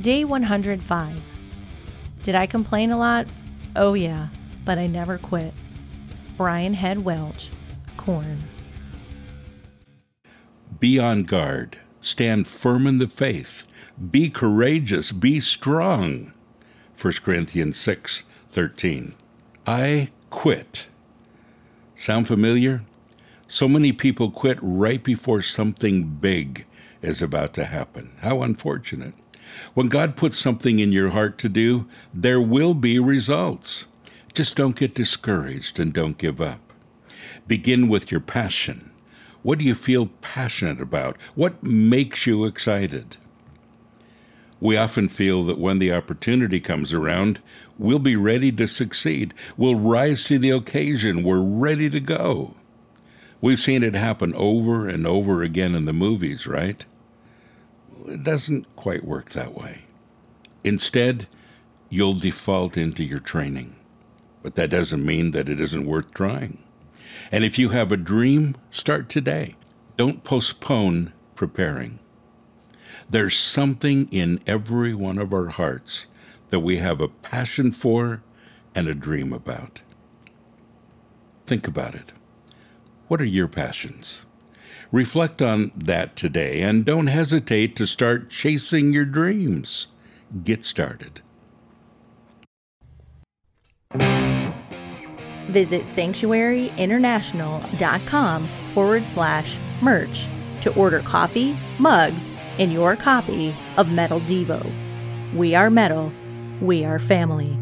Day 105. Did I complain a lot? Oh, yeah, but I never quit. Brian Head Welch, Korn. Be on guard. Stand firm in the faith. Be courageous. Be strong. 1 Corinthians 6 13. I quit. Sound familiar? So many people quit right before something big is about to happen. How unfortunate. When God puts something in your heart to do, there will be results. Just don't get discouraged and don't give up. Begin with your passion. What do you feel passionate about? What makes you excited? We often feel that when the opportunity comes around, we'll be ready to succeed. We'll rise to the occasion. We're ready to go. We've seen it happen over and over again in the movies, right? It doesn't quite work that way. Instead, you'll default into your training. But that doesn't mean that it isn't worth trying. And if you have a dream, start today. Don't postpone preparing. There's something in every one of our hearts that we have a passion for and a dream about. Think about it. What are your passions? Reflect on that today and don't hesitate to start chasing your dreams. Get started. Visit sanctuaryinternational.com forward slash merch to order coffee, mugs, and your copy of Metal Devo. We are metal, we are family.